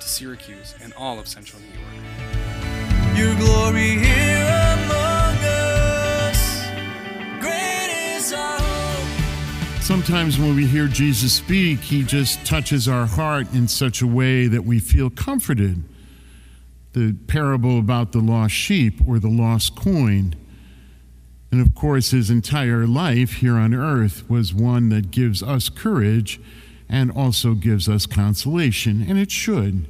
to Syracuse and all of central New York. Your glory here among us. Great is our hope. Sometimes when we hear Jesus speak, he just touches our heart in such a way that we feel comforted. The parable about the lost sheep or the lost coin. And of course, his entire life here on earth was one that gives us courage and also gives us consolation, and it should.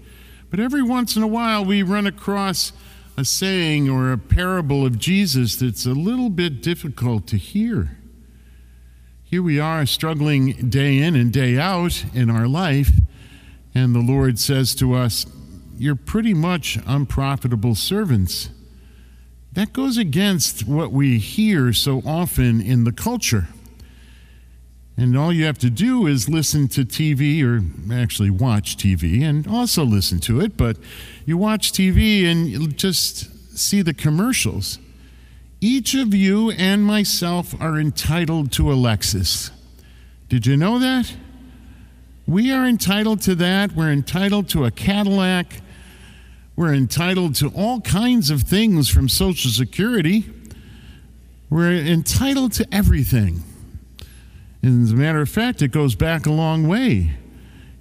But every once in a while, we run across a saying or a parable of Jesus that's a little bit difficult to hear. Here we are struggling day in and day out in our life, and the Lord says to us, You're pretty much unprofitable servants. That goes against what we hear so often in the culture. And all you have to do is listen to TV or actually watch TV and also listen to it, but you watch TV and just see the commercials. Each of you and myself are entitled to a Lexus. Did you know that? We are entitled to that. We're entitled to a Cadillac. We're entitled to all kinds of things from Social Security. We're entitled to everything. And as a matter of fact, it goes back a long way.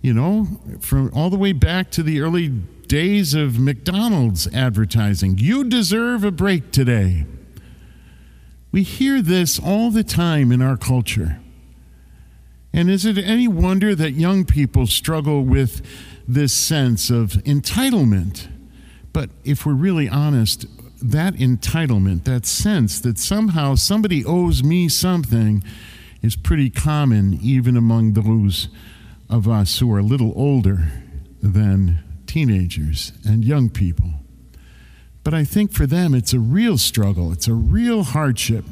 You know, from all the way back to the early days of McDonald's advertising. You deserve a break today. We hear this all the time in our culture. And is it any wonder that young people struggle with this sense of entitlement? But if we're really honest, that entitlement, that sense that somehow somebody owes me something, is pretty common even among those of us who are a little older than teenagers and young people. But I think for them it's a real struggle, it's a real hardship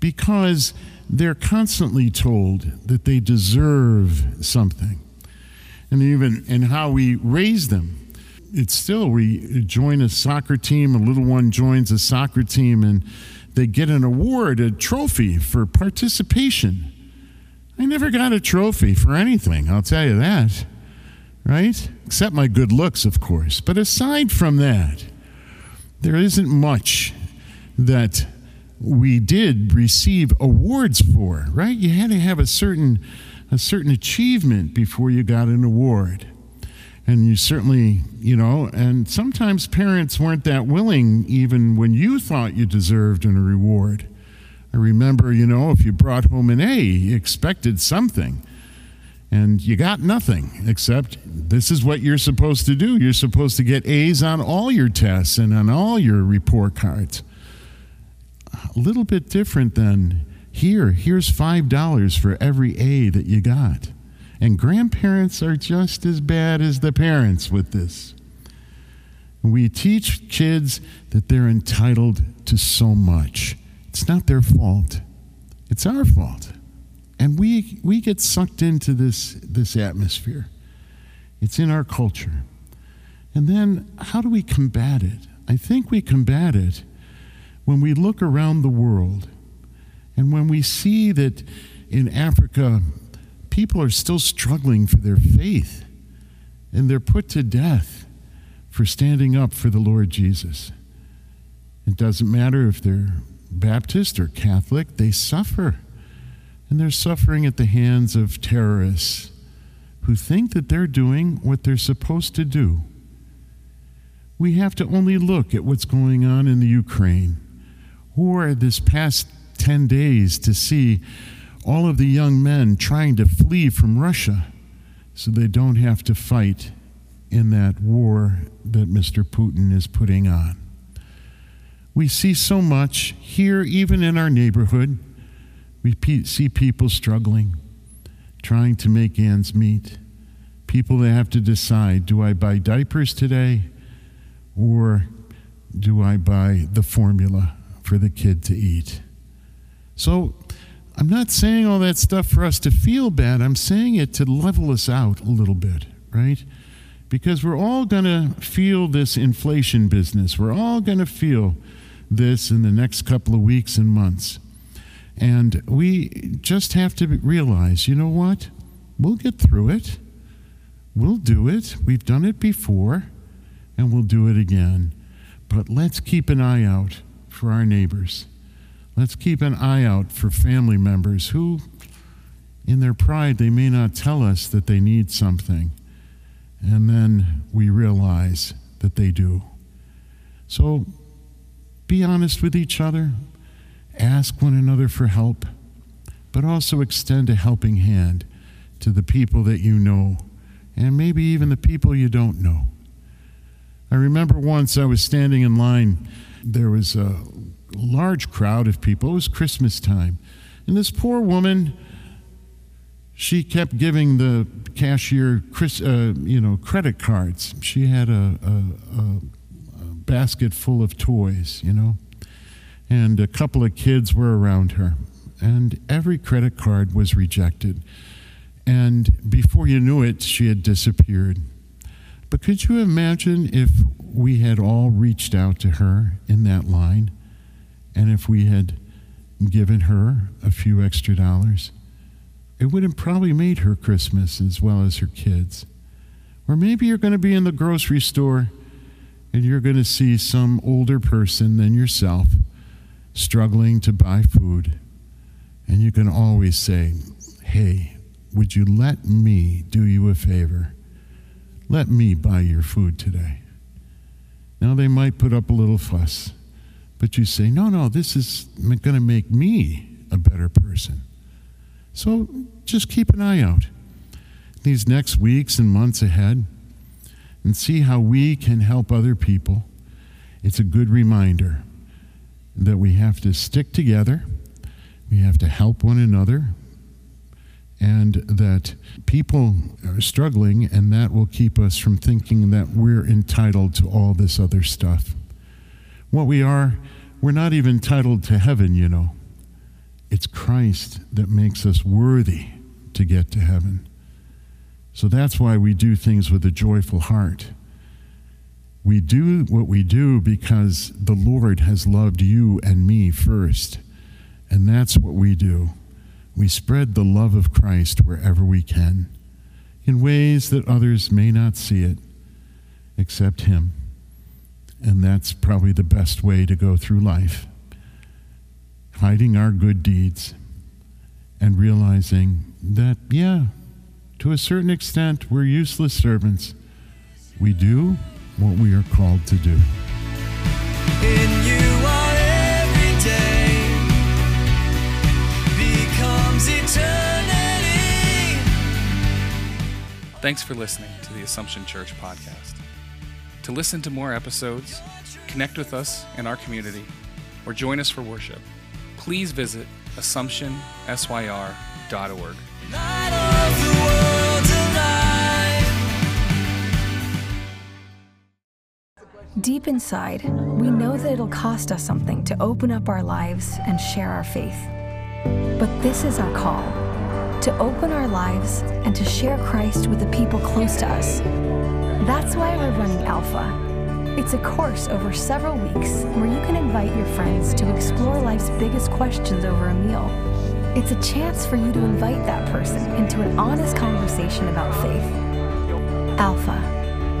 because they're constantly told that they deserve something. And even in how we raise them, it's still we join a soccer team, a little one joins a soccer team, and they get an award, a trophy for participation. I never got a trophy for anything, I'll tell you that, right? Except my good looks, of course. But aside from that, there isn't much that we did receive awards for, right? You had to have a certain a certain achievement before you got an award. And you certainly, you know, and sometimes parents weren't that willing even when you thought you deserved a reward. I remember, you know, if you brought home an A, you expected something. And you got nothing except this is what you're supposed to do. You're supposed to get A's on all your tests and on all your report cards. A little bit different than here. Here's $5 for every A that you got. And grandparents are just as bad as the parents with this. We teach kids that they're entitled to so much. It's not their fault, it's our fault. And we, we get sucked into this, this atmosphere. It's in our culture. And then, how do we combat it? I think we combat it when we look around the world and when we see that in Africa, people are still struggling for their faith and they're put to death for standing up for the Lord Jesus. It doesn't matter if they're Baptist or Catholic, they suffer. And they're suffering at the hands of terrorists who think that they're doing what they're supposed to do. We have to only look at what's going on in the Ukraine or this past 10 days to see all of the young men trying to flee from Russia so they don't have to fight in that war that Mr. Putin is putting on. We see so much here, even in our neighborhood. We pe- see people struggling, trying to make ends meet. People that have to decide do I buy diapers today Or do I buy the formula for the kid to eat? So I'm not saying all that stuff for us to feel bad. I'm saying it to level us out a little bit, right? Because we're all going to feel this inflation business. We're all going to feel this in the next couple of weeks and months. And we just have to realize you know what? We'll get through it. We'll do it. We've done it before, and we'll do it again. But let's keep an eye out for our neighbors. Let's keep an eye out for family members who, in their pride, they may not tell us that they need something. And then we realize that they do. So be honest with each other, ask one another for help, but also extend a helping hand to the people that you know and maybe even the people you don't know. I remember once I was standing in line, there was a large crowd of people. It was Christmas time. And this poor woman, she kept giving the cashier, uh, you know, credit cards. She had a, a, a basket full of toys, you know, and a couple of kids were around her. And every credit card was rejected. And before you knew it, she had disappeared. But could you imagine if we had all reached out to her in that line and if we had given her a few extra dollars? It would have probably made her Christmas as well as her kids. Or maybe you're going to be in the grocery store and you're going to see some older person than yourself struggling to buy food. And you can always say, Hey, would you let me do you a favor? Let me buy your food today. Now, they might put up a little fuss, but you say, no, no, this is going to make me a better person. So just keep an eye out these next weeks and months ahead and see how we can help other people. It's a good reminder that we have to stick together, we have to help one another, and that people are struggling, and that will keep us from thinking that we're entitled to all this other stuff. What we are, we're not even entitled to heaven, you know. It's Christ that makes us worthy to get to heaven. So that's why we do things with a joyful heart. We do what we do because the Lord has loved you and me first. And that's what we do we spread the love of Christ wherever we can in ways that others may not see it except Him. And that's probably the best way to go through life hiding our good deeds and realizing that, yeah, to a certain extent, we're useless servants. We do what we are called to do. Thanks for listening to the Assumption Church podcast. To listen to more episodes, connect with us in our community, or join us for worship, please visit AssumptionSYR.org. Deep inside, we know that it'll cost us something to open up our lives and share our faith. But this is our call to open our lives and to share Christ with the people close to us. That's why we're running Alpha. It's a course over several weeks where you can invite your friends to explore life's biggest questions over a meal. It's a chance for you to invite that person into an honest conversation about faith. Alpha,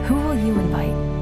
who will you invite?